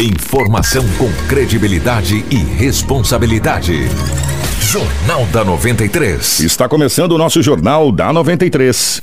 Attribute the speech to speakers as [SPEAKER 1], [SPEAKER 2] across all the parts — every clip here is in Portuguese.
[SPEAKER 1] Informação com credibilidade e responsabilidade. Jornal da 93.
[SPEAKER 2] Está começando o nosso Jornal da 93.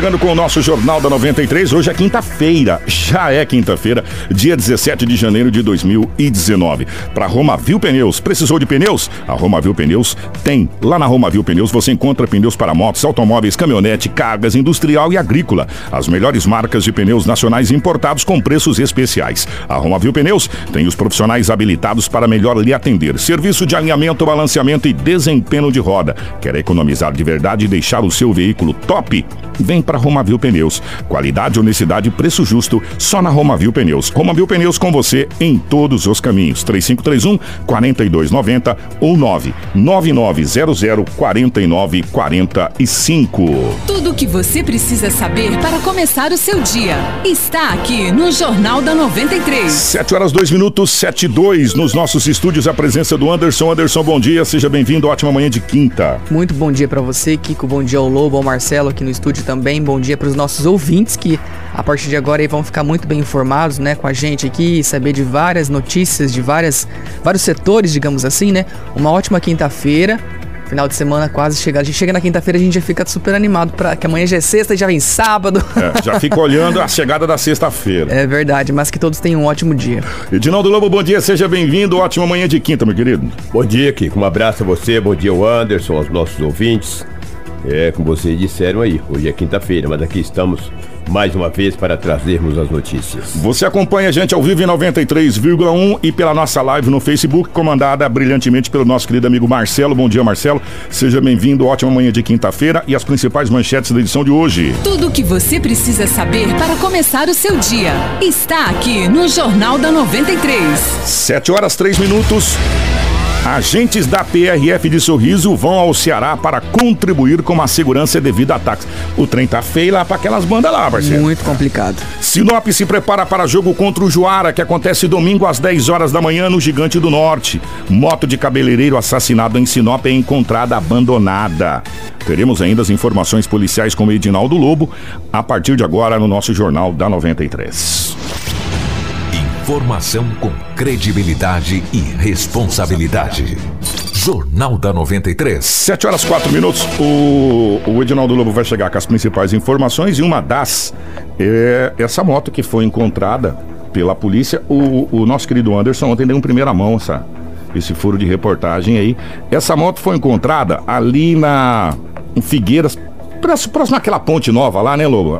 [SPEAKER 2] com o nosso Jornal da 93. Hoje é quinta-feira, já é quinta-feira, dia 17 de janeiro de 2019. Para Romavil Pneus, precisou de pneus? A Romavil Pneus tem. Lá na Romavil Pneus você encontra pneus para motos, automóveis, caminhonete, cargas, industrial e agrícola. As melhores marcas de pneus nacionais importados com preços especiais. A Romavil Pneus tem os profissionais habilitados para melhor lhe atender. Serviço de alinhamento, balanceamento e desempenho de roda. Quer economizar de verdade e deixar o seu veículo top? Vem para Romavil Pneus. Qualidade, honestidade e preço justo só na Romavil Pneus. Romavil Pneus com você em todos os caminhos. 3531 4290 ou 99900 4945.
[SPEAKER 3] Tudo o que você precisa saber para começar o seu dia está aqui no Jornal da 93.
[SPEAKER 2] 7 horas 2 minutos, 7 e 2 nos nossos estúdios. A presença do Anderson. Anderson, bom dia. Seja bem-vindo. Ótima manhã de quinta.
[SPEAKER 4] Muito bom dia para você, Kiko. Bom dia ao Lobo, ao Marcelo aqui no estúdio também. Bom dia para os nossos ouvintes que a partir de agora aí vão ficar muito bem informados, né, com a gente aqui, saber de várias notícias de várias vários setores, digamos assim, né? Uma ótima quinta-feira. Final de semana quase chegando. A gente chega na quinta-feira a gente já fica super animado para que amanhã já é sexta e já vem sábado.
[SPEAKER 2] É, já fica olhando a chegada da sexta-feira.
[SPEAKER 4] É verdade, mas que todos tenham um ótimo dia.
[SPEAKER 2] Edinaldo Lobo, bom dia, seja bem-vindo. Ótima manhã de quinta, meu querido.
[SPEAKER 5] Bom dia, Kiko. Um abraço a você, bom dia ao Anderson, aos nossos ouvintes. É, como vocês disseram aí, hoje é quinta-feira, mas aqui estamos mais uma vez para trazermos as notícias.
[SPEAKER 2] Você acompanha a gente ao vivo em 93,1 e pela nossa live no Facebook, comandada brilhantemente pelo nosso querido amigo Marcelo. Bom dia, Marcelo. Seja bem-vindo. Ótima manhã de quinta-feira e as principais manchetes da edição de hoje.
[SPEAKER 3] Tudo o que você precisa saber para começar o seu dia está aqui no Jornal da 93.
[SPEAKER 2] 7 horas 3 minutos. Agentes da PRF de Sorriso vão ao Ceará para contribuir com a segurança devida a ataques. O trem tá feio lá para aquelas bandas lá, parceiro.
[SPEAKER 4] Muito complicado.
[SPEAKER 2] Sinop se prepara para jogo contra o Juara, que acontece domingo às 10 horas da manhã no Gigante do Norte. Moto de cabeleireiro assassinado em Sinop é encontrada abandonada. Teremos ainda as informações policiais com o Edinaldo Lobo a partir de agora no nosso Jornal da 93.
[SPEAKER 1] Informação com credibilidade e responsabilidade. Jornal da 93.
[SPEAKER 2] 7 horas 4 minutos. O, o Edinaldo Lobo vai chegar com as principais informações e uma das é essa moto que foi encontrada pela polícia. O, o nosso querido Anderson ontem deu em primeira mão essa, esse furo de reportagem aí. Essa moto foi encontrada ali na em Figueiras, próximo àquela ponte nova lá, né, Lobo?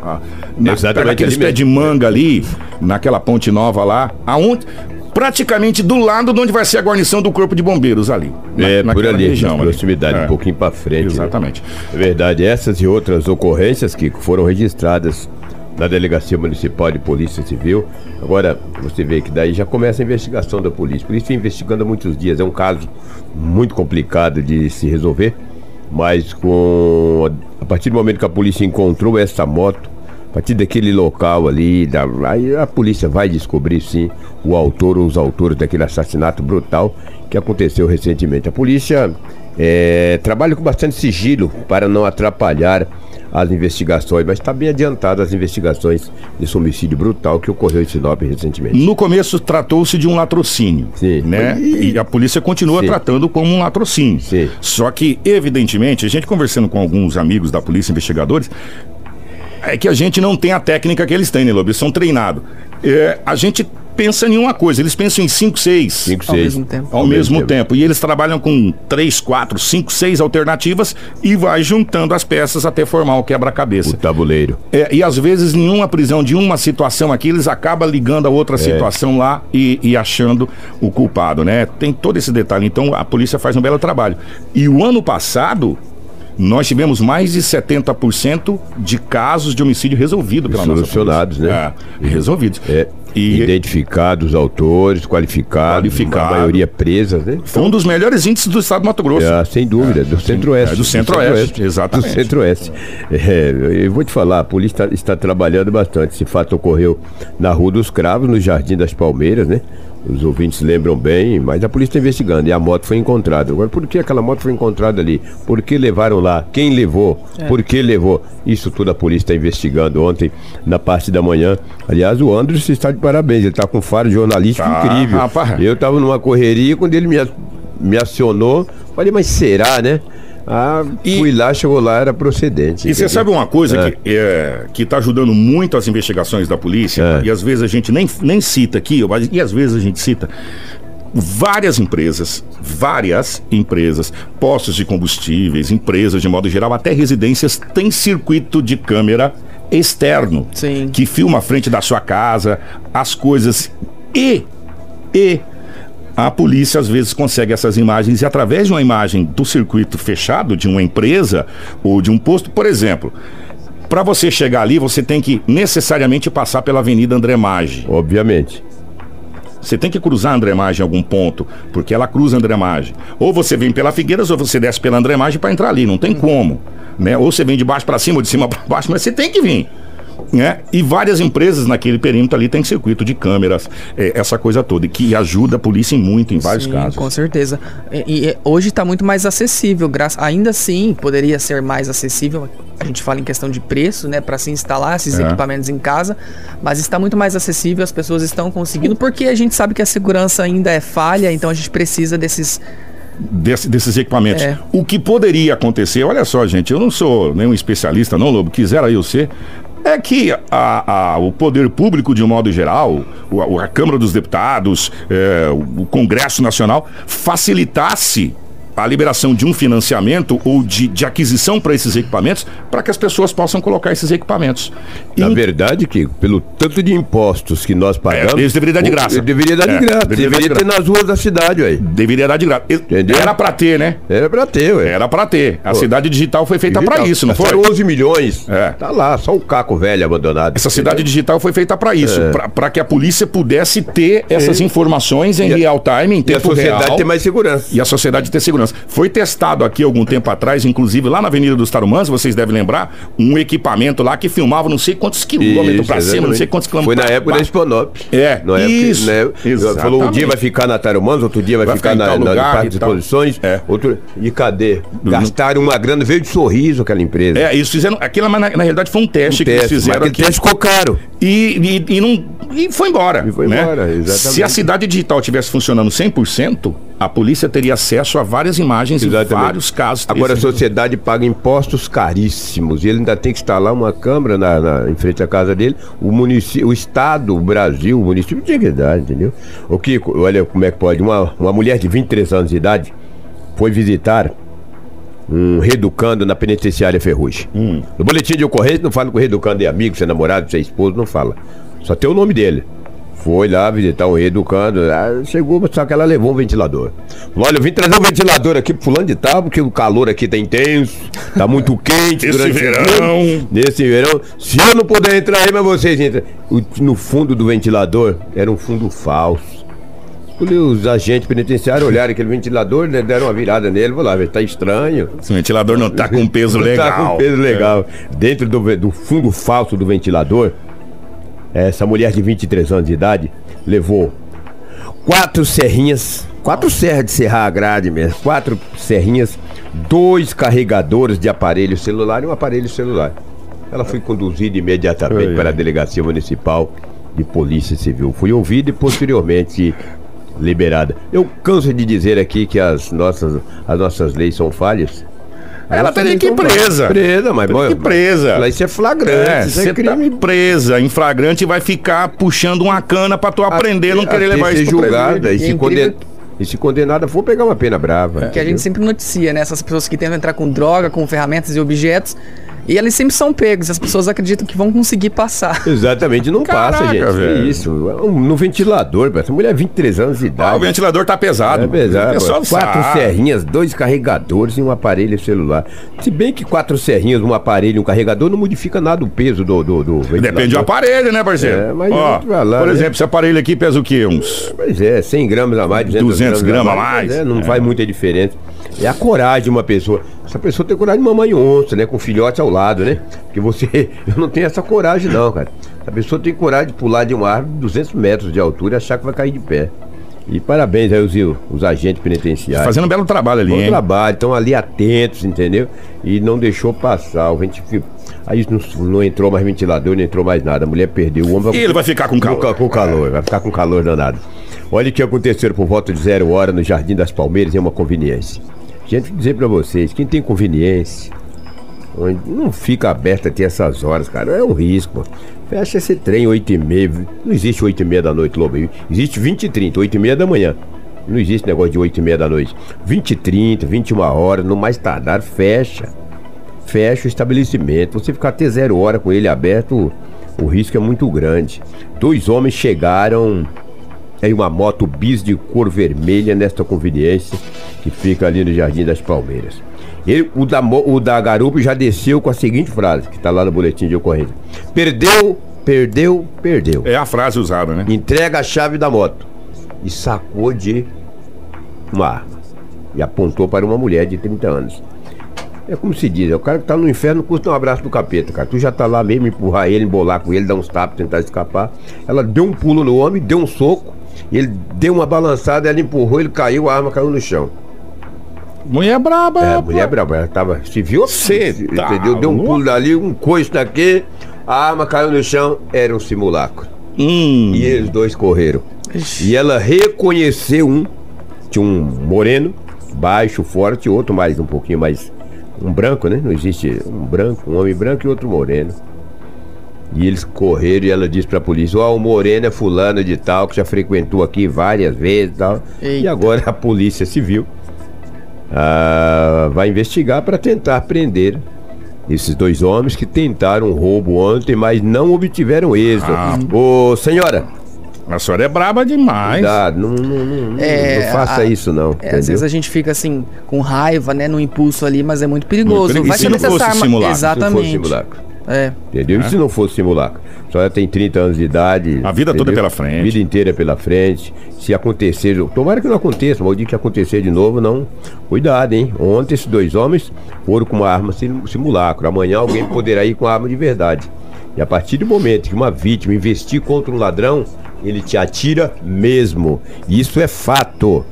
[SPEAKER 2] Na,
[SPEAKER 5] Exatamente
[SPEAKER 2] Aqueles pés de manga ali, naquela ponte nova lá, aonde praticamente do lado de onde vai ser a guarnição do corpo de bombeiros ali. na-
[SPEAKER 5] é, por ali,
[SPEAKER 2] região ali.
[SPEAKER 5] proximidade,
[SPEAKER 2] É,
[SPEAKER 5] um pouquinho para frente. né?
[SPEAKER 2] Exatamente.
[SPEAKER 5] É verdade, essas e outras ocorrências que foram registradas na Delegacia Municipal de Polícia Civil. Agora, você vê que daí já começa a investigação da polícia. Por isso investigando há muitos dias. É um caso muito complicado de se resolver, mas com a partir do momento que a polícia encontrou essa moto, a partir daquele local ali, da, aí a polícia vai descobrir sim o autor ou os autores daquele assassinato brutal que aconteceu recentemente. A polícia é, trabalha com bastante sigilo para não atrapalhar as investigações, mas está bem adiantada as investigações desse homicídio brutal que ocorreu em Sinop recentemente.
[SPEAKER 2] No começo tratou-se de um latrocínio,
[SPEAKER 5] Sim.
[SPEAKER 2] né?
[SPEAKER 5] E-
[SPEAKER 2] E a polícia continua
[SPEAKER 5] Sim.
[SPEAKER 2] tratando como um latrocínio.
[SPEAKER 5] Sim.
[SPEAKER 2] Só que, evidentemente, a gente conversando com alguns amigos da polícia, investigadores, é que a gente não tem a técnica que eles têm, né, Lobo? Eles são treinados. É, a gente pensa em uma coisa, eles pensam em 5, 6.
[SPEAKER 5] 5,
[SPEAKER 4] Ao
[SPEAKER 5] 6.
[SPEAKER 4] mesmo tempo.
[SPEAKER 2] Ao mesmo tempo. E eles trabalham com três, quatro, cinco, seis alternativas e vai juntando as peças até formar o quebra-cabeça.
[SPEAKER 5] O tabuleiro.
[SPEAKER 2] É, e às vezes, em uma prisão de uma situação aqui, eles acabam ligando a outra situação lá e, e achando o culpado, né? Tem todo esse detalhe. Então, a polícia faz um belo trabalho. E o ano passado, nós tivemos mais de 70% de casos de homicídio resolvido pela nossa
[SPEAKER 5] Solucionados, né?
[SPEAKER 2] É, resolvidos.
[SPEAKER 5] É.
[SPEAKER 2] E-
[SPEAKER 5] Identificados os autores, qualificados,
[SPEAKER 2] Qualificado.
[SPEAKER 5] a maioria presas, né?
[SPEAKER 2] Foi um dos melhores índices do estado do Mato Grosso.
[SPEAKER 5] É, sem dúvida, do centro-oeste.
[SPEAKER 2] é, do centro-oeste, exatamente.
[SPEAKER 5] Do centro-oeste. É, eu vou te falar, a polícia está, está trabalhando bastante. Esse fato ocorreu na Rua dos Cravos, no Jardim das Palmeiras, né? Os ouvintes lembram bem, mas a polícia está investigando e a moto foi encontrada. Agora, por que aquela moto foi encontrada ali? Por que levaram lá? Quem levou? Por que levou? Isso tudo a polícia está investigando ontem, na parte da manhã. Aliás, o Andros está de parabéns, ele está com um faro jornalístico
[SPEAKER 2] Tá,
[SPEAKER 5] incrível.
[SPEAKER 2] rapaz.
[SPEAKER 5] Eu estava numa correria, quando ele me, me acionou, falei, mas será, né? Ah,
[SPEAKER 2] E-
[SPEAKER 5] fui lá, chegou lá, era procedente.
[SPEAKER 2] E você sabe uma coisa
[SPEAKER 5] É.
[SPEAKER 2] que é, que está ajudando muito as investigações da polícia,
[SPEAKER 5] É.
[SPEAKER 2] e às vezes a gente nem, nem cita aqui, mas- e às vezes a gente cita várias empresas, várias empresas, postos de combustíveis, empresas de modo geral, até residências, têm circuito de câmera externo
[SPEAKER 4] Sim.
[SPEAKER 2] que filma a frente da sua casa, as coisas e e a polícia às vezes consegue essas imagens e através de uma imagem do circuito fechado de uma empresa ou de um posto, por exemplo, para você chegar ali, você tem que necessariamente passar pela Avenida André Maggi.
[SPEAKER 5] Obviamente.
[SPEAKER 2] Você tem que cruzar a André Maggi em algum ponto, porque ela cruza a André Maggi. Ou você vem pela Figueiras ou você desce pela André Maggi para entrar ali, não tem como, né? Ou você vem de baixo para cima ou de cima para baixo, mas você tem que vir. Né? E várias empresas naquele perímetro ali tem circuito de câmeras, é, essa coisa toda, e que ajuda a polícia em muito, em vários
[SPEAKER 4] Sim,
[SPEAKER 2] casos.
[SPEAKER 4] Com certeza. E, e hoje está muito mais acessível. Graça, ainda assim, poderia ser mais acessível. A gente fala em questão de preço, né, para se instalar esses
[SPEAKER 2] É.
[SPEAKER 4] equipamentos em casa, mas está muito mais acessível. As pessoas estão conseguindo porque a gente sabe que a segurança ainda é falha, então a gente precisa desses.
[SPEAKER 2] desse- desses equipamentos.
[SPEAKER 4] É.
[SPEAKER 2] O que poderia acontecer, olha só, gente, eu não sou nenhum especialista, não, Lobo, quisera eu ser, é que a- a- o poder público, de um modo geral, o- a, Câmara dos Deputados, é, o Congresso Nacional, facilitasse a liberação de um financiamento ou de, de aquisição para esses equipamentos, para que as pessoas possam colocar esses equipamentos.
[SPEAKER 5] Na
[SPEAKER 2] E-
[SPEAKER 5] verdade, que pelo tanto de impostos que nós pagamos.
[SPEAKER 2] É, eles deveriam dar de graça.
[SPEAKER 5] Deveria dar
[SPEAKER 2] É,
[SPEAKER 5] de graça.
[SPEAKER 2] deveria
[SPEAKER 5] Deveria,
[SPEAKER 2] de
[SPEAKER 5] ter nas ruas da cidade, ué.
[SPEAKER 2] Deveria dar de graça.
[SPEAKER 5] Entendeu?
[SPEAKER 2] Era para ter, né?
[SPEAKER 5] Era pra ter, ué.
[SPEAKER 2] Era para ter. A
[SPEAKER 5] Pô.
[SPEAKER 2] cidade digital foi feita para isso, não foi?
[SPEAKER 5] Gastaram 11 milhões.
[SPEAKER 2] É.
[SPEAKER 5] Tá lá, só o caco velho abandonado.
[SPEAKER 2] Essa cidade digital foi feita para isso,
[SPEAKER 5] É.
[SPEAKER 2] para que a polícia pudesse ter essas informações em
[SPEAKER 5] E
[SPEAKER 2] real time, em
[SPEAKER 5] E a
[SPEAKER 2] tempo
[SPEAKER 5] sociedade
[SPEAKER 2] real.
[SPEAKER 5] tem mais segurança.
[SPEAKER 2] E a sociedade ter segurança. Foi testado aqui algum tempo atrás, inclusive lá na Avenida dos Tarumãs, vocês devem lembrar, um equipamento lá que filmava não sei quantos quilômetros
[SPEAKER 5] Isso,
[SPEAKER 2] para cima, não sei quantos
[SPEAKER 5] Foi
[SPEAKER 2] quilômetros.
[SPEAKER 5] na época da Esponop.
[SPEAKER 2] É,
[SPEAKER 5] na época,
[SPEAKER 2] isso,
[SPEAKER 5] Né,
[SPEAKER 2] exatamente.
[SPEAKER 5] falou um dia vai ficar na Tarumãs, outro dia vai,
[SPEAKER 2] Vai
[SPEAKER 5] ficar,
[SPEAKER 2] ficar
[SPEAKER 5] na,
[SPEAKER 2] lugar
[SPEAKER 5] Parque de. Exposições.
[SPEAKER 2] É.
[SPEAKER 5] Outro, e cadê? Gastaram uma grana, veio de sorriso aquela empresa.
[SPEAKER 2] É, eles fizeram. Aquilo, mas na, na realidade, foi um teste
[SPEAKER 5] Um
[SPEAKER 2] que eles
[SPEAKER 5] teste, mas
[SPEAKER 2] fizeram
[SPEAKER 5] aquele
[SPEAKER 2] aqui.
[SPEAKER 5] teste ficou caro.
[SPEAKER 2] E, e, e não, e foi embora.
[SPEAKER 5] E foi
[SPEAKER 2] né?
[SPEAKER 5] embora, exatamente.
[SPEAKER 2] Se a cidade digital tivesse funcionando 100%, a polícia teria acesso a várias imagens
[SPEAKER 5] Exatamente.
[SPEAKER 2] e vários casos.
[SPEAKER 5] Agora a sociedade paga impostos caríssimos e ele ainda tem que instalar uma câmara na, na- em frente à casa dele. O município, o estado, o Brasil, o município tinha que dar, entendeu? O Kiko, olha como é que pode. Uma, uma mulher de 23 anos de idade foi visitar um reeducando na penitenciária Ferrugem.
[SPEAKER 2] Hum.
[SPEAKER 5] No boletim de ocorrência não fala que o reeducando é amigo, se é namorado, se é esposo, não fala. Só tem o nome dele. Foi lá visitar um reeducando, chegou, só que ela levou um ventilador. Olha, eu vim trazer um ventilador aqui pro fulano de tal, porque o calor aqui tá intenso, tá muito quente
[SPEAKER 2] Esse
[SPEAKER 5] durante o
[SPEAKER 2] verão.
[SPEAKER 5] Nesse verão. Se eu não puder entrar aí, mas vocês entram. O- no fundo do ventilador era um fundo falso. Os agentes penitenciários olharam aquele ventilador, né, deram uma virada nele, falaram, tá estranho.
[SPEAKER 2] Esse ventilador não tá com peso
[SPEAKER 5] Não
[SPEAKER 2] legal.
[SPEAKER 5] Tá com peso legal. Dentro do, do fundo falso do ventilador, essa mulher de 23 anos de idade levou quatro serrinhas, quatro serras de serrar a grade mesmo, quatro serrinhas, dois carregadores de aparelho celular e um aparelho celular. Ela foi conduzida imediatamente para a delegacia municipal de polícia civil. Foi ouvida e posteriormente liberada. Eu canso de dizer aqui que as nossas, as nossas leis são falhas.
[SPEAKER 2] Ela
[SPEAKER 5] Nossas
[SPEAKER 2] teria que ir presa.
[SPEAKER 5] Presa, mas
[SPEAKER 2] Teria que ir presa.
[SPEAKER 5] Mas Isso é flagrante,
[SPEAKER 2] É,
[SPEAKER 5] isso é
[SPEAKER 2] você tá
[SPEAKER 5] crime.
[SPEAKER 2] presa em flagrante vai ficar puxando uma cana pra tu aprender, não querer
[SPEAKER 5] Até
[SPEAKER 2] levar isso
[SPEAKER 5] julgada e
[SPEAKER 4] E é
[SPEAKER 5] se,
[SPEAKER 4] incrível-
[SPEAKER 5] conden... e se condenada for pegar uma pena brava.
[SPEAKER 4] Que a gente sempre noticia, né? Essas pessoas que tentam entrar com droga, com ferramentas e objetos. E eles sempre são pegos, as pessoas acreditam que vão conseguir passar.
[SPEAKER 5] Exatamente, não
[SPEAKER 2] Caraca,
[SPEAKER 5] passa, gente.
[SPEAKER 2] velho.
[SPEAKER 5] Que isso. No ventilador, essa mulher é 23 anos de
[SPEAKER 2] Ah,
[SPEAKER 5] idade.
[SPEAKER 2] o ventilador tá pesado.
[SPEAKER 5] É pesado. Quatro
[SPEAKER 2] sabe.
[SPEAKER 5] serrinhas, dois carregadores e um aparelho celular. Se bem que quatro serrinhas, um aparelho e um carregador não modifica nada o peso do, do, do ventilador.
[SPEAKER 2] Depende do aparelho, né, parceiro?
[SPEAKER 5] É, mas
[SPEAKER 2] Ó,
[SPEAKER 5] lá,
[SPEAKER 2] por
[SPEAKER 5] né?
[SPEAKER 2] exemplo, esse aparelho aqui pesa o quê? Uns.
[SPEAKER 5] Pois é, 100 gramas a mais, 200,
[SPEAKER 2] 200 gramas a mais.
[SPEAKER 5] mas, é, não
[SPEAKER 2] É.
[SPEAKER 5] faz muita diferença. É a coragem de uma pessoa. Essa pessoa tem coragem de mamãe onça, né? Com filhote ao lado, né? Porque você. Eu não tenho essa coragem, não, cara. Essa pessoa tem coragem de pular de uma árvore de 200 metros de altura e achar que vai cair de pé. E parabéns aí os, os agentes penitenciários.
[SPEAKER 2] Fazendo um belo trabalho ali,
[SPEAKER 5] Bom
[SPEAKER 2] hein?
[SPEAKER 5] trabalho, estão ali atentos, entendeu? E não deixou passar. O venti- Aí não, não entrou mais ventilador, não entrou mais nada. A mulher perdeu o homem.
[SPEAKER 2] E ele vai ficar com calor.
[SPEAKER 5] Com, com calor, vai ficar com calor danado. Olha o que aconteceu por volta de zero hora no Jardim das Palmeiras, é uma conveniência. Gente, vou dizer pra vocês, quem tem conveniência, onde não fica aberto até essas horas, cara, é um risco. Fecha esse trem 8 e meia, não existe 8 e meia da noite, Lobo, existe 20 e 30, 8 e meia da manhã. Não existe negócio de 8 e meia da noite. 20 e 30, 21 horas, no mais tardar, fecha. Fecha o estabelecimento. Você ficar até zero hora com ele aberto, o risco é muito grande. Dois homens chegaram em uma moto bis de cor vermelha nesta conveniência que fica ali no Jardim das Palmeiras. Ele, o, da, o da garupa já desceu com a seguinte frase, que está lá no boletim de ocorrência. Perdeu, perdeu, perdeu.
[SPEAKER 2] É a frase usada, né?
[SPEAKER 5] Entrega a chave da moto. E sacou de uma arma. E apontou para uma mulher de 30 anos. É como se diz, é o cara que tá no inferno custa um abraço do capeta, cara. Tu já tá lá mesmo, empurrar ele, embolar com ele, dar uns tapas, tentar escapar. Ela deu um pulo no homem, deu um soco, ele deu uma balançada, ela empurrou, ele caiu, a arma caiu no chão.
[SPEAKER 2] Mulher braba.
[SPEAKER 5] É, mulher brava, ela tava. Se viu?
[SPEAKER 2] Cê tá
[SPEAKER 5] entendeu? Deu um
[SPEAKER 2] louco?
[SPEAKER 5] pulo dali, um coice daqui, a arma caiu no chão, era um simulacro.
[SPEAKER 2] Hum.
[SPEAKER 5] E eles dois correram. E ela reconheceu um, tinha um moreno, baixo, forte, outro mais, um pouquinho mais. Um branco, né? Não existe um branco, um homem branco e outro moreno. E eles correram e ela disse pra polícia: Ó, o moreno é fulano de tal, que já frequentou aqui várias vezes e tal. E
[SPEAKER 4] Eita.
[SPEAKER 5] agora a polícia civil ah, vai investigar para tentar prender esses dois homens que tentaram um roubo ontem, mas não obtiveram êxito.
[SPEAKER 2] Ah.
[SPEAKER 5] Ô, senhora,
[SPEAKER 2] A senhora é braba demais.
[SPEAKER 5] cuidado, não, não, não,
[SPEAKER 4] É,
[SPEAKER 5] não faça
[SPEAKER 4] a-
[SPEAKER 5] isso não.
[SPEAKER 4] É, às vezes a gente fica assim, com raiva, né, no impulso ali, mas é muito perigoso.
[SPEAKER 2] perigoso.
[SPEAKER 4] Vai
[SPEAKER 2] E se não fosse
[SPEAKER 4] arma-
[SPEAKER 2] simulacro?
[SPEAKER 5] Se não fosse
[SPEAKER 4] Exatamente.
[SPEAKER 5] simulacro.
[SPEAKER 4] É.
[SPEAKER 5] Entendeu? E se não fosse simulacro? A senhora tem 30 anos de idade.
[SPEAKER 2] A vida toda é pela frente.
[SPEAKER 5] A vida inteira é pela frente. Se acontecer, tomara que não aconteça, mas o dia que acontecer de novo, não. Cuidado, hein? Ontem esses dois homens foram com uma arma sim- simulacro. Amanhã alguém poderá ir com uma arma de verdade. E a partir do momento que uma vítima investir contra um ladrão, ele te atira mesmo. Isso é fato.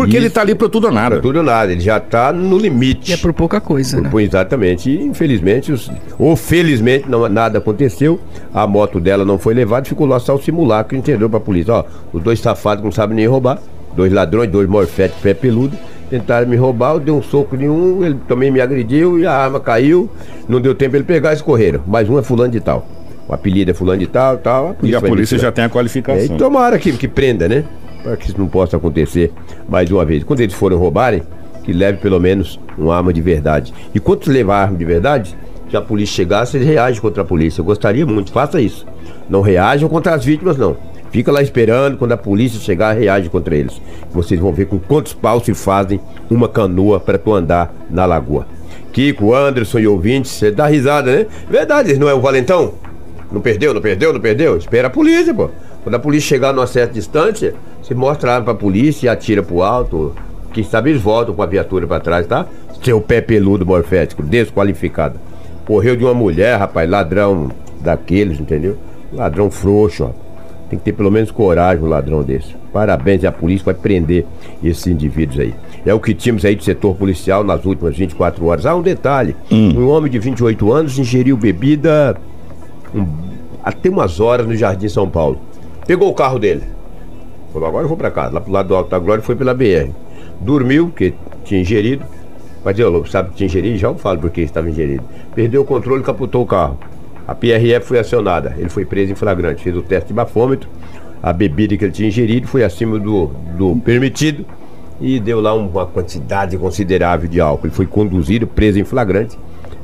[SPEAKER 2] Porque ele
[SPEAKER 5] Isso
[SPEAKER 2] tá ali pro tudo ou nada.
[SPEAKER 5] é tudo ou nada, ele já tá no limite.
[SPEAKER 4] E é por pouca coisa, né?
[SPEAKER 5] Pois exatamente. E infelizmente, os- ou felizmente, não, nada aconteceu. A moto dela não foi levada, ficou lá só o simulacro, entendeu? Pra polícia. Ó, os dois safados que não sabem nem roubar, dois ladrões, dois morfetes, pé peludo, tentaram me roubar, eu dei um soco em um, ele também me agrediu e a arma caiu. Não deu tempo ele pegar e correram. Mais um é fulano de tal. O apelido é fulano de tal, tal.
[SPEAKER 2] E a polícia já tem a
[SPEAKER 5] É,
[SPEAKER 2] qualificação.
[SPEAKER 5] e tomara que, que prenda, né? Para que isso não possa acontecer mais uma vez. Quando eles forem roubarem, que leve pelo menos uma arma de verdade. E quando levar arma de verdade, se a polícia chegar, vocês reagem contra a polícia. Eu gostaria muito, faça isso. Não reajam contra as vítimas, não. Fica lá esperando, quando a polícia chegar, reage contra eles. Vocês vão ver com quantos paus se fazem uma canoa para tu andar na lagoa. Kiko, Anderson e ouvintes, você dá risada, né? Verdade, não é o valentão? Não perdeu, não perdeu, não perdeu? Espera a polícia, pô. Quando a polícia chegar numa certa distância, você mostra a arma pra polícia e atira pro alto. Quem sabe eles voltam com a viatura pra trás, tá? Seu pé peludo morfético, desqualificado. Correu de uma mulher, rapaz, ladrão daqueles, entendeu? Ladrão frouxo, ó. Tem que ter pelo menos coragem um ladrão desse. Parabéns, e a polícia vai prender esses indivíduos aí. É o que tínhamos aí do setor policial nas últimas 24 horas. Ah, um detalhe: um homem de 28 anos ingeriu bebida um- até umas horas no Jardim São Paulo. Pegou o carro dele. Falou, agora eu vou pra casa. Lá pro lado do Alto da Glória foi pela BR. Dormiu, porque tinha ingerido. Mas eu sabe que tinha ingerido? Já eu falo porque estava ingerido. Perdeu o controle e capotou o carro. A PRF foi acionada. Ele foi preso em flagrante. Fez o teste de bafômetro. A bebida que ele tinha ingerido foi acima do, do permitido e deu lá um- uma quantidade considerável de álcool. Ele foi conduzido, preso em flagrante.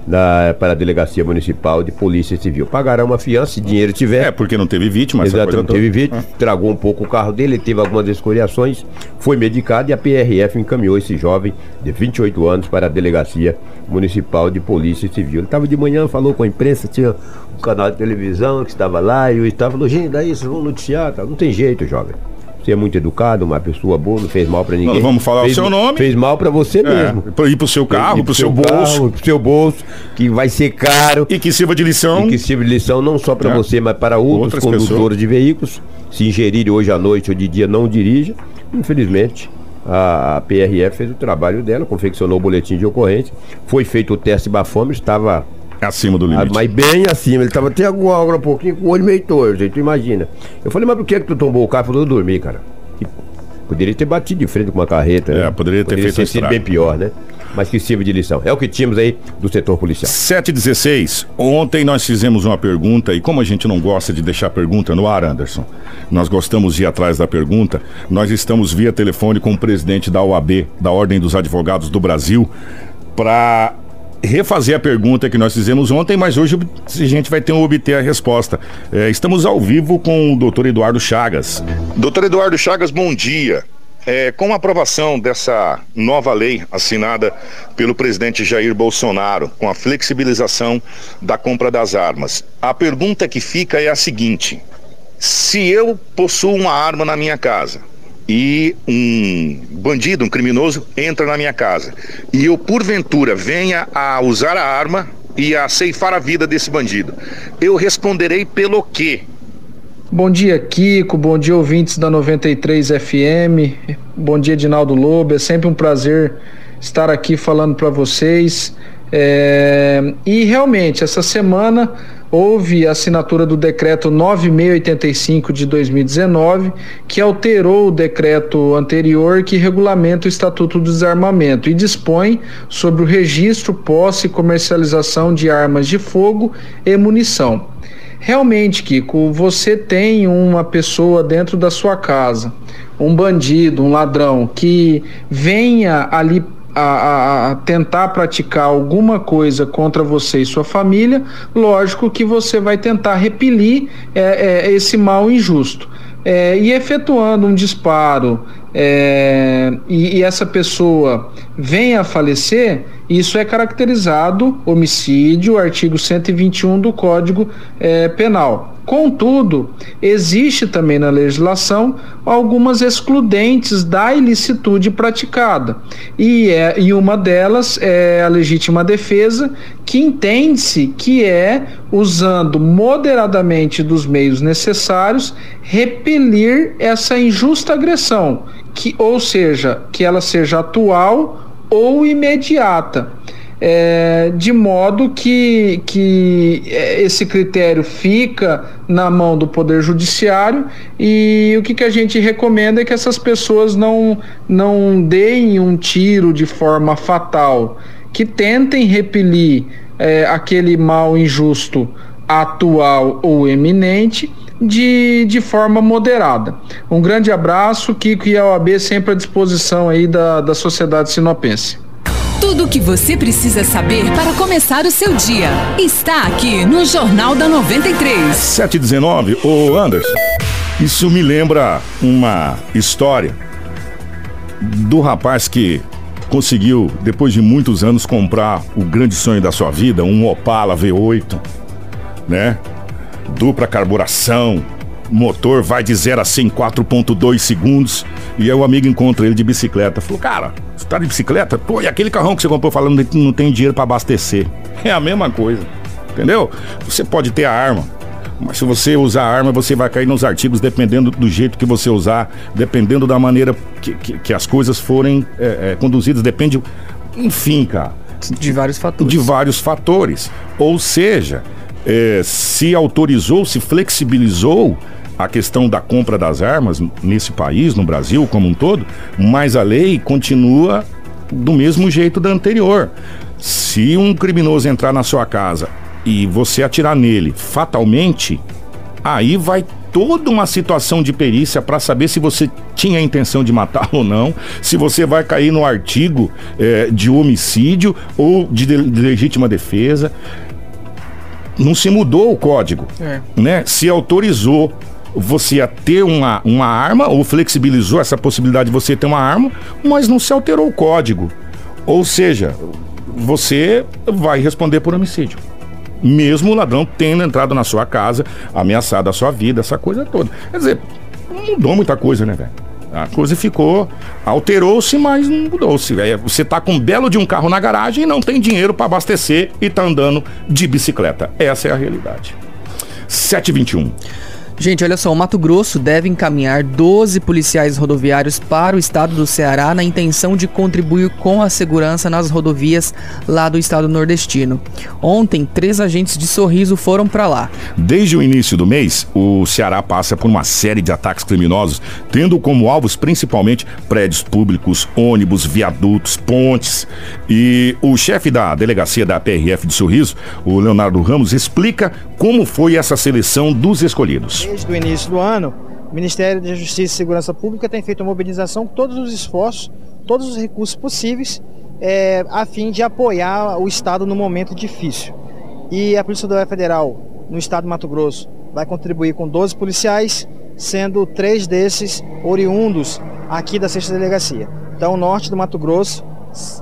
[SPEAKER 5] Na, para a Delegacia Municipal de Polícia Civil. Pagará uma fiança, se dinheiro tiver.
[SPEAKER 2] É, porque não teve vítima.
[SPEAKER 5] Exato, não
[SPEAKER 2] toda.
[SPEAKER 5] teve vítima, tragou um pouco o carro dele, ele teve algumas escoriações, foi medicado e a PRF encaminhou esse jovem de 28 anos para a Delegacia Municipal de Polícia Civil. Ele estava de manhã, falou com a imprensa, tinha um canal de televisão que estava lá e o estava falou, gente, daí vocês vão noticiar, tá? não tem jeito, jovem. Você é muito educado, uma pessoa boa, não fez mal para ninguém.
[SPEAKER 2] Nós vamos falar o
[SPEAKER 5] fez,
[SPEAKER 2] seu nome.
[SPEAKER 5] Fez mal para você
[SPEAKER 2] É,
[SPEAKER 5] mesmo.
[SPEAKER 2] ir pro seu carro, pro seu bolso.
[SPEAKER 5] carro, pro seu bolso, que vai ser caro.
[SPEAKER 2] E que sirva de lição.
[SPEAKER 5] E que sirva de lição não só para
[SPEAKER 2] É.
[SPEAKER 5] você, mas para outros
[SPEAKER 2] Outras
[SPEAKER 5] condutores
[SPEAKER 2] pessoas.
[SPEAKER 5] de veículos. Se ingerirem hoje à noite ou de dia, não dirija. Infelizmente, a PRF fez o trabalho dela, confeccionou o boletim de ocorrência. Foi feito o teste bafômetro, estava
[SPEAKER 2] Acima do
[SPEAKER 5] ah,
[SPEAKER 2] limite.
[SPEAKER 5] mas bem acima. Ele estava até agora, um pouquinho com o olho meio torto, tu imagina. Eu falei, mas por que, que tu tombou o carro? Falou, eu dormi, cara. E poderia ter batido de frente com uma carreta.
[SPEAKER 2] É,
[SPEAKER 5] né?
[SPEAKER 2] poderia ter feito um
[SPEAKER 5] ter sido bem pior, né? Mas que sirva de lição. É o que tínhamos aí do setor policial.
[SPEAKER 2] 716. Ontem nós fizemos uma pergunta e como a gente não gosta de deixar pergunta no ar, Anderson, nós gostamos de ir atrás da pergunta. Nós estamos via telefone com o presidente da OAB, da Ordem dos Advogados do Brasil, para refazer a pergunta que nós fizemos ontem, mas hoje a gente vai ter um obter a resposta. É, estamos ao vivo com o doutor Eduardo Chagas. Doutor Eduardo Chagas, bom dia. É, com a aprovação dessa nova lei assinada pelo presidente Jair Bolsonaro, com a flexibilização da compra das armas, a pergunta que fica é a seguinte: se eu possuo uma arma na minha casa e um bandido, um criminoso, entra na minha casa e eu, porventura, venha a usar a arma e a ceifar a vida desse bandido, eu responderei pelo quê?
[SPEAKER 6] Bom dia, Kiko. Bom dia, ouvintes da 93 FM. Bom dia, Dinaldo Lobo. É sempre um prazer estar aqui falando para vocês. É, E realmente, essa semana houve a assinatura do decreto 9685 de 2019, que alterou o decreto anterior que regulamenta o Estatuto do Desarmamento e dispõe sobre o registro, posse e comercialização de armas de fogo e munição. Realmente, Kiko, você tem uma pessoa dentro da sua casa, um bandido, um ladrão, que venha ali a, a- tentar praticar alguma coisa contra você e sua família, lógico que você vai tentar repelir é, é, esse mal injusto. É, e efetuando um disparo é, e, e essa pessoa venha a falecer, isso é caracterizado homicídio, artigo 121 do Código é, Penal. Contudo, existe também na legislação algumas excludentes da ilicitude praticada. E, é, e uma delas é a legítima defesa, que entende-se que é, usando moderadamente dos meios necessários, repelir essa injusta agressão, que, ou seja, que ela seja atual ou imediata. É, de modo que, que é, esse critério fica na mão do Poder Judiciário e o que, que a gente recomenda é que essas pessoas não, não deem um tiro de forma fatal, que tentem repelir é, aquele mal injusto atual ou eminente de, de forma moderada. Um grande abraço, Kiko e a OAB sempre à disposição aí da, da sociedade sinopense.
[SPEAKER 3] Tudo o que você precisa saber para começar o seu dia está aqui no Jornal da 93.
[SPEAKER 2] 719, ô Anderson, isso me lembra uma história do rapaz que conseguiu, depois de muitos anos, comprar o grande sonho da sua vida, um Opala V8, né? Dupla carburação, motor vai de 0 a 100 em 4.2 segundos. E aí o amigo encontra ele de bicicleta. Falou, cara, você tá de bicicleta? Pô, e aquele carrão que você comprou falando que não tem dinheiro para abastecer. É a mesma coisa, entendeu? Você pode ter a arma, mas se você usar a arma, você vai cair nos artigos dependendo do jeito que você usar, dependendo da maneira que, que, que as coisas forem é, é, conduzidas, depende. Enfim, cara
[SPEAKER 4] De vários fatores.
[SPEAKER 2] de vários fatores. Ou seja, é, se autorizou, se flexibilizou a questão da compra das armas nesse país, no Brasil como um todo, mas a lei continua do mesmo jeito da anterior. Se um criminoso entrar na sua casa e você atirar nele fatalmente, aí vai toda uma situação de perícia para saber se você tinha a intenção de matar ou não, se você vai cair no artigo é, de homicídio ou de, de, de legítima defesa. Não se mudou o código, é. né? Se autorizou você a ter uma, uma arma ou flexibilizou essa possibilidade de você ter uma arma, mas não se alterou o código. Ou seja, você vai responder por homicídio. Mesmo o ladrão tendo entrado na sua casa, ameaçado a sua vida, essa coisa toda. Quer dizer, não mudou muita coisa, né, velho? A coisa ficou. Alterou-se, mas não mudou-se. Você tá com um belo de um carro na garagem e não tem dinheiro para abastecer e tá andando de bicicleta. Essa é a realidade. 721.
[SPEAKER 4] Gente, olha só, o Mato Grosso deve encaminhar 12 policiais rodoviários para o estado do Ceará na intenção de contribuir com a segurança nas rodovias lá do estado nordestino. Ontem, três agentes de sorriso foram para lá.
[SPEAKER 2] Desde o início do mês, o Ceará passa por uma série de ataques criminosos, tendo como alvos principalmente prédios públicos, ônibus, viadutos, pontes. E o chefe da delegacia da PRF de Sorriso, o Leonardo Ramos, explica como foi essa seleção dos escolhidos.
[SPEAKER 7] Desde o início do ano, o Ministério da Justiça e Segurança Pública tem feito uma mobilização com todos os esforços, todos os recursos possíveis, é, a fim de apoiar o Estado no momento difícil. E a Polícia Federal, no Estado do Mato Grosso, vai contribuir com 12 policiais, sendo três desses oriundos aqui da sexta delegacia. Então, o norte do Mato Grosso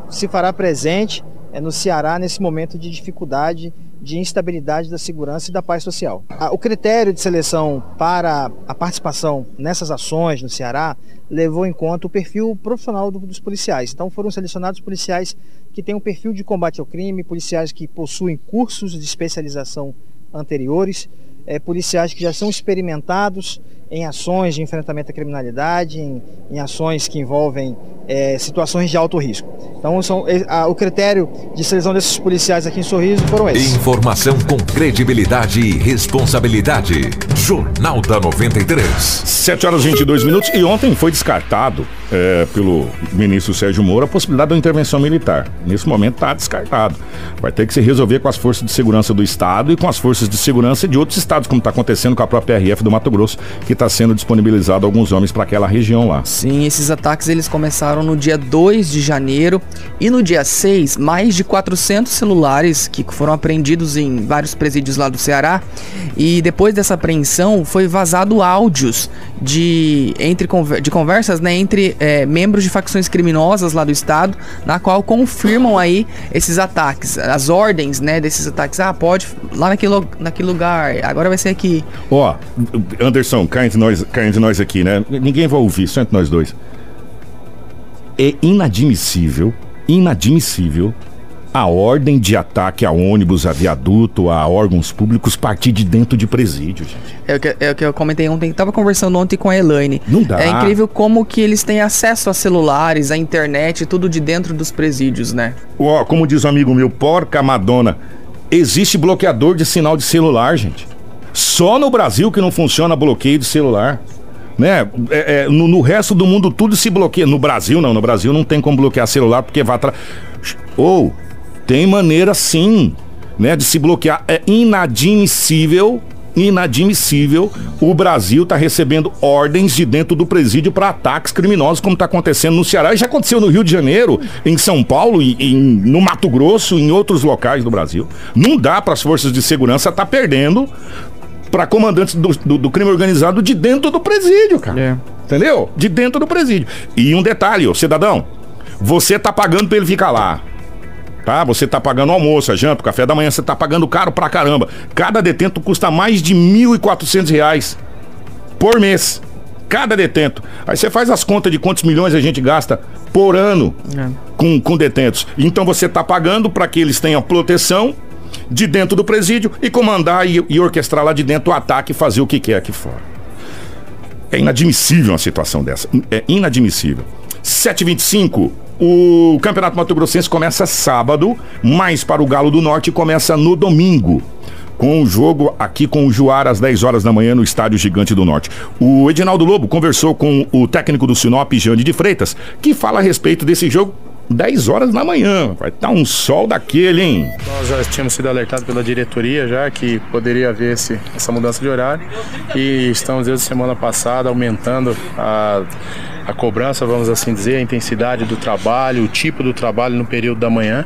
[SPEAKER 7] se fará presente é, no Ceará nesse momento de dificuldade de instabilidade da segurança e da paz social. O critério de seleção para a participação nessas ações no Ceará levou em conta o perfil profissional dos policiais. Então foram selecionados policiais que têm um perfil de combate ao crime, policiais que possuem cursos de especialização anteriores, é, policiais que já são experimentados em ações de enfrentamento à criminalidade, em, em ações que envolvem é, situações de alto risco. Então, são, é, a, o critério de seleção desses policiais aqui em Sorriso foram esses.
[SPEAKER 1] Informação com credibilidade e responsabilidade. Jornal da 93.
[SPEAKER 2] 7 horas e 22 minutos. E ontem foi descartado é, pelo ministro Sérgio Moro a possibilidade da intervenção militar. Nesse momento está descartado. Vai ter que se resolver com as forças de segurança do Estado e com as forças de segurança de outros estados, como está acontecendo com a própria RF do Mato Grosso, que está sendo disponibilizado alguns homens para aquela região lá.
[SPEAKER 4] Sim, esses ataques eles começaram no dia 2 de janeiro e no dia 6, mais de 400 celulares que foram apreendidos em vários presídios lá do Ceará. E depois dessa apreensão foi vazado áudios de entre de conversas, né, entre é, membros de facções criminosas lá do estado, na qual confirmam aí esses ataques, as ordens, né, desses ataques. Ah, pode lá naquele, naquele lugar, agora vai ser aqui.
[SPEAKER 2] Ó, oh, Anderson, cá entre nós, cá entre nós aqui, né? Ninguém vai ouvir, só entre nós dois. É inadmissível, inadmissível a ordem de ataque a ônibus, a viaduto, a órgãos públicos partir de dentro de presídio, gente.
[SPEAKER 4] É o que, é o que eu comentei ontem, tava conversando ontem com a Elaine.
[SPEAKER 2] Não dá.
[SPEAKER 4] É incrível como que eles têm acesso a celulares, a internet, tudo de dentro dos presídios, né?
[SPEAKER 2] Ó, oh, como diz um amigo meu, porca Madonna, existe bloqueador de sinal de celular, gente. Só no Brasil que não funciona bloqueio de celular. Né? É, é, no, no, resto do mundo tudo se bloqueia. No Brasil não, no Brasil não tem como bloquear celular porque vai atrás. Ou tem maneira sim, né, de se bloquear. É inadmissível, inadmissível o Brasil tá recebendo ordens de dentro do presídio para ataques criminosos como está acontecendo no Ceará e já aconteceu no Rio de Janeiro, em São Paulo, em, em no Mato Grosso, em outros locais do Brasil. Não dá para as forças de segurança estar tá perdendo para comandantes do, do, do, crime organizado de dentro do presídio, cara. É. Entendeu? De dentro do presídio. E um detalhe, ô, cidadão, você tá pagando pra ele ficar lá. Tá? Você tá pagando almoço, a janta, o café da manhã, você tá pagando caro pra caramba. Cada detento custa mais de 1.400 reais por mês. Cada detento. Aí você faz as contas de quantos milhões a gente gasta por ano é. com, com detentos. Então você tá pagando para que eles tenham proteção de dentro do presídio e comandar e, e orquestrar lá de dentro o ataque e fazer o que quer aqui fora. É inadmissível uma situação dessa. É inadmissível. 7h25, o Campeonato Mato Grossense começa sábado, mas para o Galo do Norte começa no domingo com o jogo aqui com o Juara às 10 horas da manhã no Estádio Gigante do Norte. O Edinaldo Lobo conversou com o técnico do Sinop, Jande de Freitas, que fala a respeito desse jogo 10 horas da manhã. Vai estar tá um sol daquele, hein?
[SPEAKER 8] Nós já tínhamos sido alertados pela diretoria já que poderia haver esse, essa mudança de horário e estamos desde semana passada aumentando a a cobrança, vamos assim dizer, a intensidade do trabalho, o tipo do trabalho no período da manhã.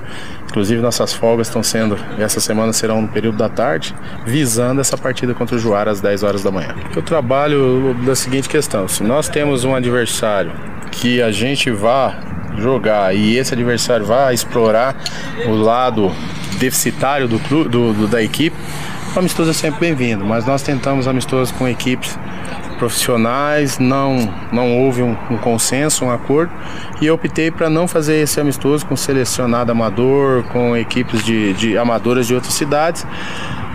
[SPEAKER 8] Inclusive nossas folgas estão sendo, essa semana serão no período da tarde, visando essa partida contra o Juara às 10 horas da manhã. Eu trabalho da seguinte questão: se nós temos um adversário que a gente vá jogar e esse adversário vá explorar o lado deficitário do, clube, do, do da equipe, o amistoso é sempre bem-vindo, mas nós tentamos amistosos com equipes profissionais, não, não houve um, um consenso, um acordo, e eu optei para não fazer esse amistoso com selecionado amador, com equipes de, de amadoras de outras cidades,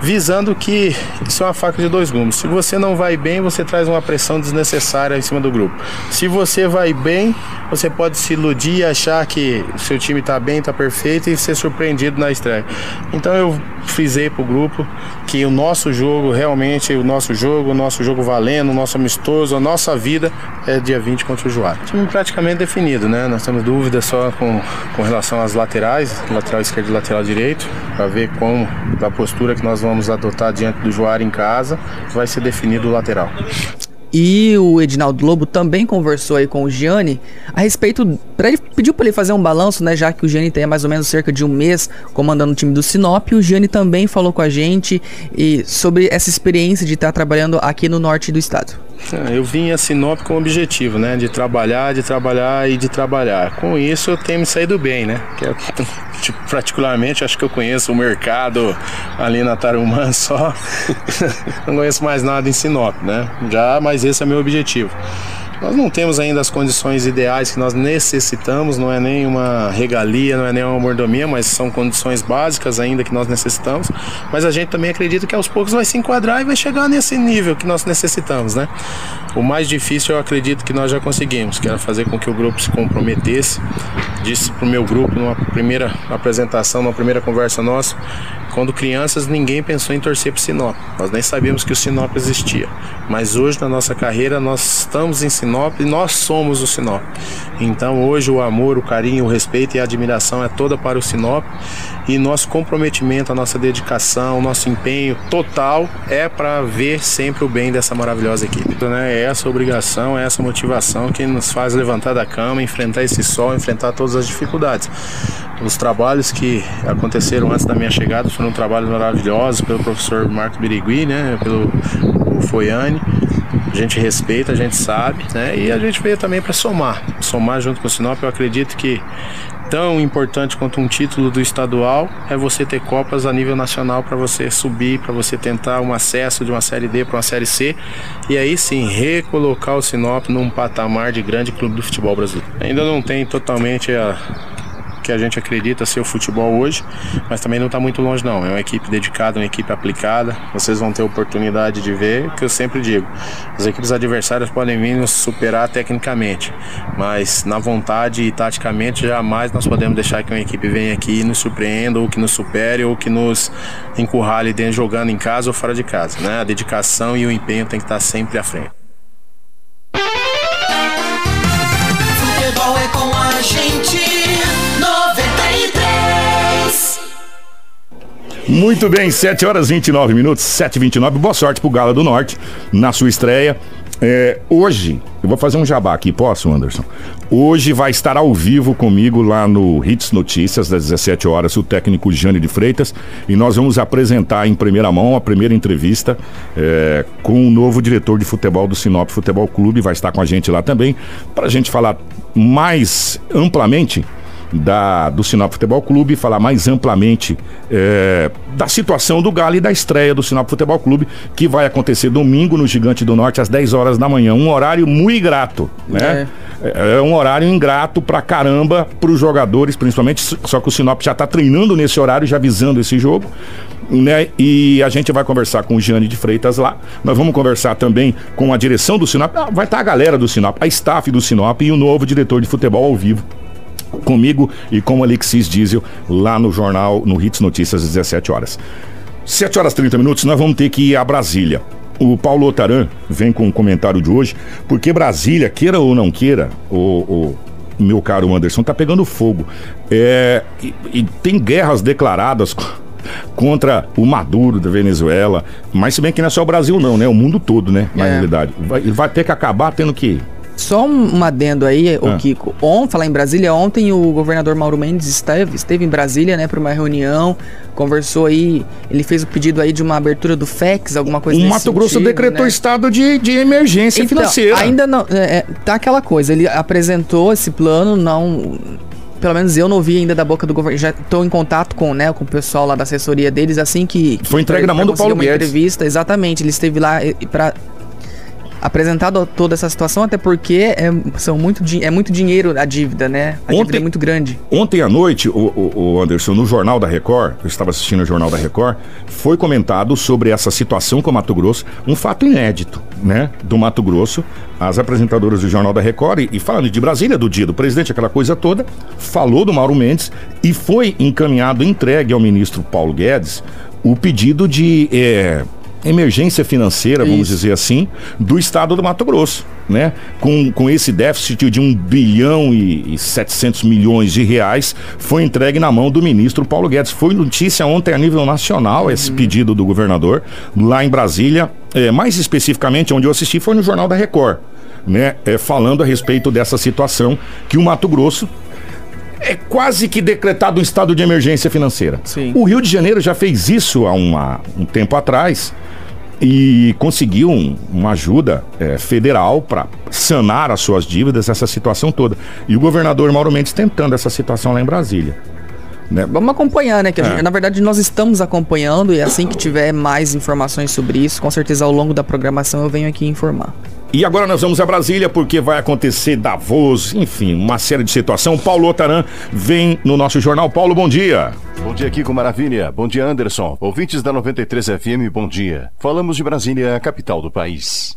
[SPEAKER 8] visando que isso é uma faca de dois gumes. Se você não vai bem, você traz uma pressão desnecessária em cima do grupo. Se você vai bem, você pode se iludir e achar que seu time está bem, está perfeito e ser surpreendido na estreia. Então eu frisei para o grupo que o nosso jogo, realmente, o nosso jogo, o nosso jogo valendo, o nosso amistoso, a nossa vida é dia 20 contra o Juara. Time praticamente definido, né? Nós temos dúvidas só com, com relação às laterais, lateral esquerdo e lateral direito, para ver como, a postura que nós vamos adotar diante do Juara em casa, vai ser definido o lateral.
[SPEAKER 4] E o Edinaldo Lobo também conversou aí com o Gianni a respeito. Pra ele, pediu para ele fazer um balanço, né? Já que o Gianni tem mais ou menos cerca de um mês comandando o time do Sinop. O Gianni também falou com a gente e sobre essa experiência de estar trabalhando aqui no norte do estado.
[SPEAKER 8] É, eu vim a Sinop com o objetivo, né? De trabalhar, de trabalhar e de trabalhar. Com isso eu tenho me saído bem, né? Que é, tipo, particularmente acho que eu conheço o mercado ali na Tarumã só. Não conheço mais nada em Sinop, né? Já, mas esse é meu objetivo. Nós não temos ainda as condições ideais que nós necessitamos, não é nem uma regalia, não é nem uma mordomia, mas são condições básicas ainda que nós necessitamos. Mas a gente também acredita que aos poucos vai se enquadrar e vai chegar nesse nível que nós necessitamos, né? O mais difícil eu acredito que nós já conseguimos, que era fazer com que o grupo se comprometesse. Disse para o meu grupo numa primeira apresentação, numa primeira conversa nossa, quando crianças, ninguém pensou em torcer para Sinop. Nós nem sabíamos que o Sinop existia. Mas hoje, na nossa carreira, nós estamos em Sinop e nós somos o Sinop. Então, hoje, o amor, o carinho, o respeito e a admiração é toda para o Sinop. E nosso comprometimento, a nossa dedicação, o nosso empenho total é para ver sempre o bem dessa maravilhosa equipe. Então, é essa obrigação, é essa motivação que nos faz levantar da cama, enfrentar esse sol, enfrentar todas as dificuldades. Os trabalhos que aconteceram antes da minha chegada foram trabalhos maravilhosos pelo professor Marcos Birigui, né, pelo Foiane. A gente respeita, a gente sabe, né? E a gente veio também para somar, somar junto com o Sinop. Eu acredito que tão importante quanto um título do estadual é você ter copas a nível nacional para você subir, para você tentar um acesso de uma série D para uma série C e aí sim recolocar o Sinop num patamar de grande clube do futebol brasileiro. Ainda não tem totalmente a que a gente acredita ser o futebol hoje, mas também não está muito longe não. É uma equipe dedicada, uma equipe aplicada. Vocês vão ter oportunidade de ver, que eu sempre digo, as equipes adversárias podem vir nos superar tecnicamente, mas na vontade e taticamente jamais nós podemos deixar que uma equipe venha aqui e nos surpreenda ou que nos supere ou que nos encurrale dentro jogando em casa ou fora de casa, né? A dedicação e o empenho tem que estar sempre à frente.
[SPEAKER 2] Muito bem, 7 horas e 29 minutos, 7 e 29 Boa sorte pro Gala do Norte na sua estreia. É, hoje, eu vou fazer um jabá aqui, posso, Anderson? Hoje vai estar ao vivo comigo lá no Hits Notícias, das 17 horas, o técnico Jane de Freitas, e nós vamos apresentar em primeira mão a primeira entrevista é, com o novo diretor de futebol do Sinop Futebol Clube, vai estar com a gente lá também, para a gente falar mais amplamente da, do Sinop Futebol Clube, falar mais amplamente é, da situação do Galo e da estreia do Sinop Futebol Clube, que vai acontecer domingo no Gigante do Norte às 10 horas da manhã. Um horário muito ingrato, né? É, é um horário ingrato pra caramba pros jogadores, principalmente, só que o Sinop já tá treinando nesse horário, já visando esse jogo. Né? E a gente vai conversar com o Jane de Freitas lá. Nós vamos conversar também com a direção do Sinop. Ah, vai estar tá a galera do Sinop, a staff do Sinop e o novo diretor de futebol ao vivo comigo e com o Alexis Diesel lá no jornal, no Hits Notícias, às 17 horas. 7 horas e 30 minutos, nós vamos ter que ir a Brasília. O Paulo Otaran vem com o comentário de hoje, porque Brasília, queira ou não queira, o, o meu caro Anderson, tá pegando fogo. É, e, e tem guerras declaradas contra o Maduro da Venezuela. Mas se bem que não é só o Brasil, não, né? O mundo todo, né? Na
[SPEAKER 4] É.
[SPEAKER 2] realidade. Vai, vai ter que acabar tendo que.
[SPEAKER 4] Só um, um adendo aí,
[SPEAKER 2] Ah.
[SPEAKER 4] o Kiko. On, falar em Brasília, ontem o governador Mauro Mendes esteve, esteve em Brasília, né, para uma reunião, conversou aí, ele fez o pedido aí de uma abertura do FEX, alguma coisa
[SPEAKER 2] O Mato Grosso
[SPEAKER 4] sentido,
[SPEAKER 2] decretou
[SPEAKER 4] né?
[SPEAKER 2] estado de, de emergência
[SPEAKER 4] Então,
[SPEAKER 2] financeira.
[SPEAKER 4] Ainda não. É, é, tá aquela coisa, ele apresentou esse plano, não. Pelo menos eu não vi ainda da boca do governo. Já estou em contato com, né, com o pessoal lá da assessoria deles, assim que.
[SPEAKER 2] Foi entregue na mão do Paulo
[SPEAKER 4] uma
[SPEAKER 2] Guedes.
[SPEAKER 4] entrevista, exatamente. Ele esteve lá para apresentado toda essa situação, até porque é, são muito, é muito dinheiro a dívida, né? A dívida
[SPEAKER 2] Ontem-
[SPEAKER 4] é muito grande.
[SPEAKER 2] Ontem à noite, o, o- o Anderson, no Jornal da Record, eu estava assistindo o Jornal da Record, foi comentado sobre essa situação com o Mato Grosso, um fato inédito, né? Do Mato Grosso, as apresentadoras do Jornal da Record, e, e falando de Brasília, do dia do presidente, aquela coisa toda, falou do Mauro Mendes e foi encaminhado, entregue ao ministro Paulo Guedes, o pedido de. eh, emergência financeira, vamos
[SPEAKER 4] Isso.
[SPEAKER 2] dizer assim, do estado do Mato Grosso, né? Com, com esse déficit de 1 bilhão e, e 700 milhões de reais, foi entregue na mão do ministro Paulo Guedes. Foi notícia ontem a nível nacional esse pedido do governador, lá em Brasília, é, mais especificamente onde eu assisti foi no Jornal da Record, né? É, falando a respeito dessa situação que o Mato Grosso é quase que decretado um estado de emergência financeira.
[SPEAKER 4] Sim.
[SPEAKER 2] O Rio de Janeiro já fez isso há uma- um tempo atrás e conseguiu um- uma ajuda eh, federal para sanar as suas dívidas, essa situação toda. E o governador Mauro Mendes tentando essa situação lá em Brasília. Né?
[SPEAKER 4] Vamos acompanhar, né? Que
[SPEAKER 2] É.
[SPEAKER 4] gente- na verdade, nós estamos acompanhando e assim que tiver mais informações sobre isso, com certeza ao longo da programação eu venho aqui informar.
[SPEAKER 2] E agora nós vamos a Brasília porque vai acontecer Davos, enfim, uma série de situação. Paulo Otaran vem no nosso jornal. Paulo, bom dia.
[SPEAKER 9] Bom dia, Kiko Maravilha. Bom dia, Anderson. Ouvintes da 93 FM, bom dia. Falamos de Brasília, a capital do país.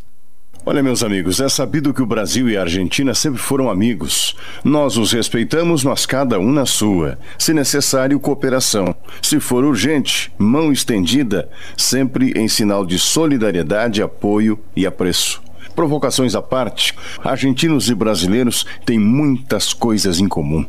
[SPEAKER 9] Olha, meus amigos, é sabido que o Brasil e a Argentina sempre foram amigos. Nós os respeitamos, mas cada um na sua. Se necessário, cooperação. Se for urgente, mão estendida, sempre em sinal de solidariedade, apoio e apreço. Provocações à parte, argentinos e brasileiros têm muitas coisas em comum.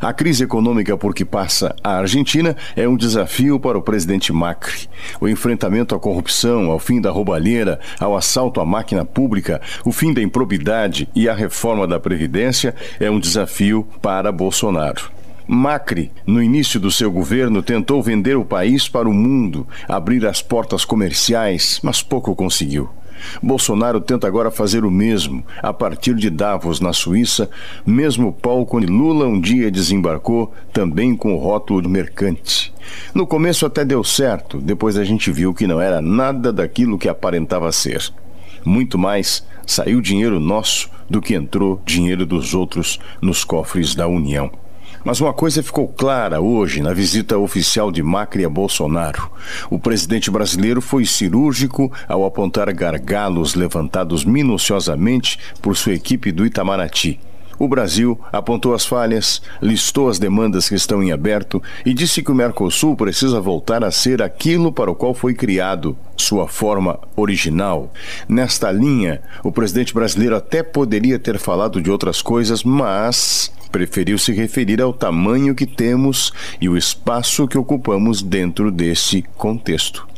[SPEAKER 9] A crise econômica por que passa a Argentina é um desafio para o presidente Macri. O enfrentamento à corrupção, ao fim da roubalheira, ao assalto à máquina pública, o fim da improbidade e a reforma da Previdência é um desafio para Bolsonaro. Macri, no início do seu governo, tentou vender o país para o mundo, abrir as portas comerciais, mas pouco conseguiu. Bolsonaro tenta agora fazer o mesmo, a partir de Davos, na Suíça, mesmo palco onde Lula um dia desembarcou, também com o rótulo de mercante. No começo até deu certo, depois a gente viu que não era nada daquilo que aparentava ser. Muito mais saiu dinheiro nosso do que entrou dinheiro dos outros nos cofres da União. Mas uma coisa ficou clara hoje na visita oficial de Macri a Bolsonaro. O presidente brasileiro foi cirúrgico ao apontar gargalos levantados minuciosamente por sua equipe do Itamaraty. O Brasil apontou as falhas, listou as demandas que estão em aberto e disse que o Mercosul precisa voltar a ser aquilo para o qual foi criado, sua forma original. Nesta linha, o presidente brasileiro até poderia ter falado de outras coisas, mas preferiu se referir ao tamanho que temos e o espaço que ocupamos dentro desse contexto.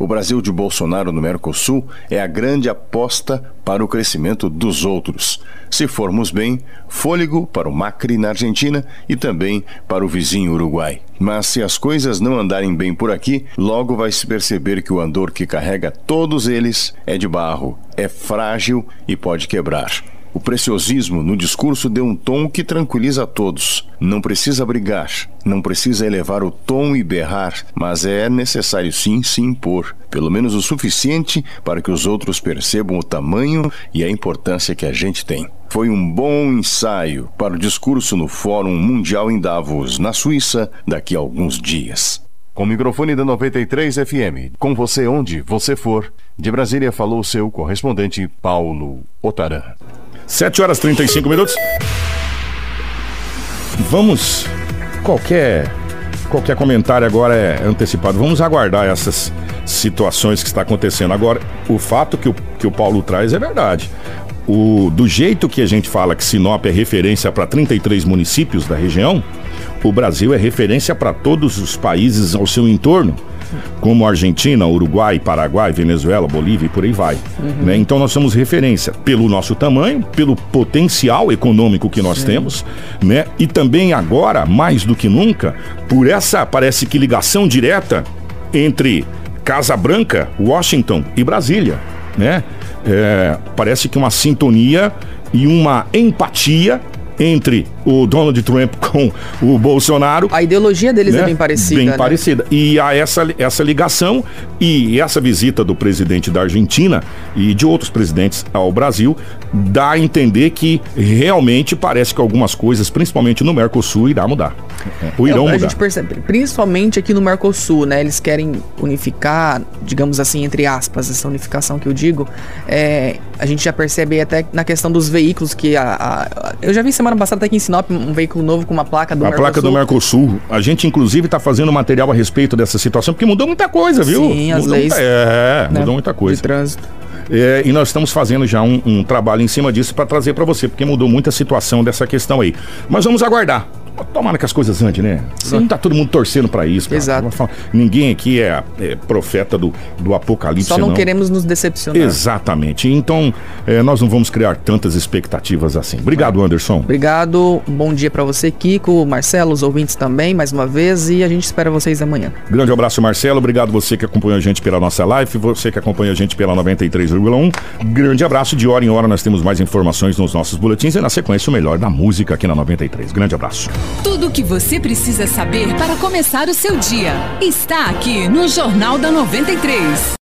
[SPEAKER 9] O Brasil de Bolsonaro no Mercosul é a grande aposta para o crescimento dos outros. Se formos bem, fôlego para o Macri na Argentina e também para o vizinho Uruguai. Mas se as coisas não andarem bem por aqui, logo vai se perceber que o andor que carrega todos eles é de barro, é frágil e pode quebrar. O preciosismo no discurso deu um tom que tranquiliza a todos. Não precisa brigar, não precisa elevar o tom e berrar, mas é necessário sim se impor, pelo menos o suficiente para que os outros percebam o tamanho e a importância que a gente tem. Foi um bom ensaio para o discurso no Fórum Mundial em Davos, na Suíça, daqui a alguns dias. Com o microfone da 93 FM, com você onde você for, de Brasília falou seu correspondente Paulo Otaran.
[SPEAKER 2] 7 horas e 35 minutos. Vamos. Qualquer. Qualquer comentário agora é antecipado. Vamos aguardar essas situações que está acontecendo. Agora, o fato que o, que o Paulo traz é verdade. o, do jeito que a gente fala que Sinop é referência para 33 municípios da região, o Brasil é referência para todos os países ao seu entorno, como Argentina, Uruguai, Paraguai, Venezuela, Bolívia e por aí vai. Né? Então nós somos referência pelo nosso tamanho, pelo potencial econômico que nós temos, né? E também agora, mais do que nunca, por essa, parece que ligação direta entre Casa Branca, Washington e Brasília, né? É, parece que uma sintonia e uma empatia entre o Donald Trump com o Bolsonaro.
[SPEAKER 4] A ideologia deles é
[SPEAKER 2] né?
[SPEAKER 4] bem parecida.
[SPEAKER 2] Bem
[SPEAKER 4] né?
[SPEAKER 2] parecida. E há essa, essa ligação e essa visita do presidente da Argentina e de outros presidentes ao Brasil dá a entender que realmente parece que algumas coisas, principalmente no Mercosul, irá mudar. Ou irão
[SPEAKER 4] É, a
[SPEAKER 2] mudar.
[SPEAKER 4] gente percebe, principalmente aqui no Mercosul, né? Eles querem unificar, digamos assim, entre aspas, essa unificação que eu digo. É, a gente já percebe até na questão dos veículos que a, a- eu já vi semana passada até aqui em Sinop um veículo novo com uma placa do
[SPEAKER 2] a
[SPEAKER 4] Mercosul.
[SPEAKER 2] placa do Mercosul. A gente, inclusive, está fazendo material a respeito dessa situação, porque mudou muita coisa, viu?
[SPEAKER 4] Sim, as
[SPEAKER 2] Mudou
[SPEAKER 4] leis,
[SPEAKER 2] muita- é,
[SPEAKER 4] né,
[SPEAKER 2] mudou muita coisa.
[SPEAKER 4] de trânsito.
[SPEAKER 2] É, e nós estamos fazendo já um, um trabalho em cima disso para trazer para você, porque mudou muita situação dessa questão aí. Mas vamos aguardar. Tomara que as coisas andem, né?
[SPEAKER 4] Sim.
[SPEAKER 2] Tá todo mundo torcendo para isso. cara.
[SPEAKER 4] Exato.
[SPEAKER 2] Ninguém aqui é, é profeta do, do apocalipse,
[SPEAKER 4] Só não,
[SPEAKER 2] não.
[SPEAKER 4] queremos nos decepcionar.
[SPEAKER 2] Exatamente. Então, é, nós não vamos criar tantas expectativas assim. Obrigado, Anderson.
[SPEAKER 4] Obrigado, bom dia pra você, Kiko, Marcelo, os ouvintes também, mais uma vez, e a gente espera vocês amanhã.
[SPEAKER 2] Grande abraço, Marcelo. Obrigado você que acompanha a gente pela nossa live, você que acompanha a gente pela 93,1. Grande abraço. De hora em hora nós temos mais informações nos nossos boletins e na sequência o melhor da música aqui na 93. Grande abraço.
[SPEAKER 3] Tudo o que você precisa saber para começar o seu dia está aqui no Jornal da 93.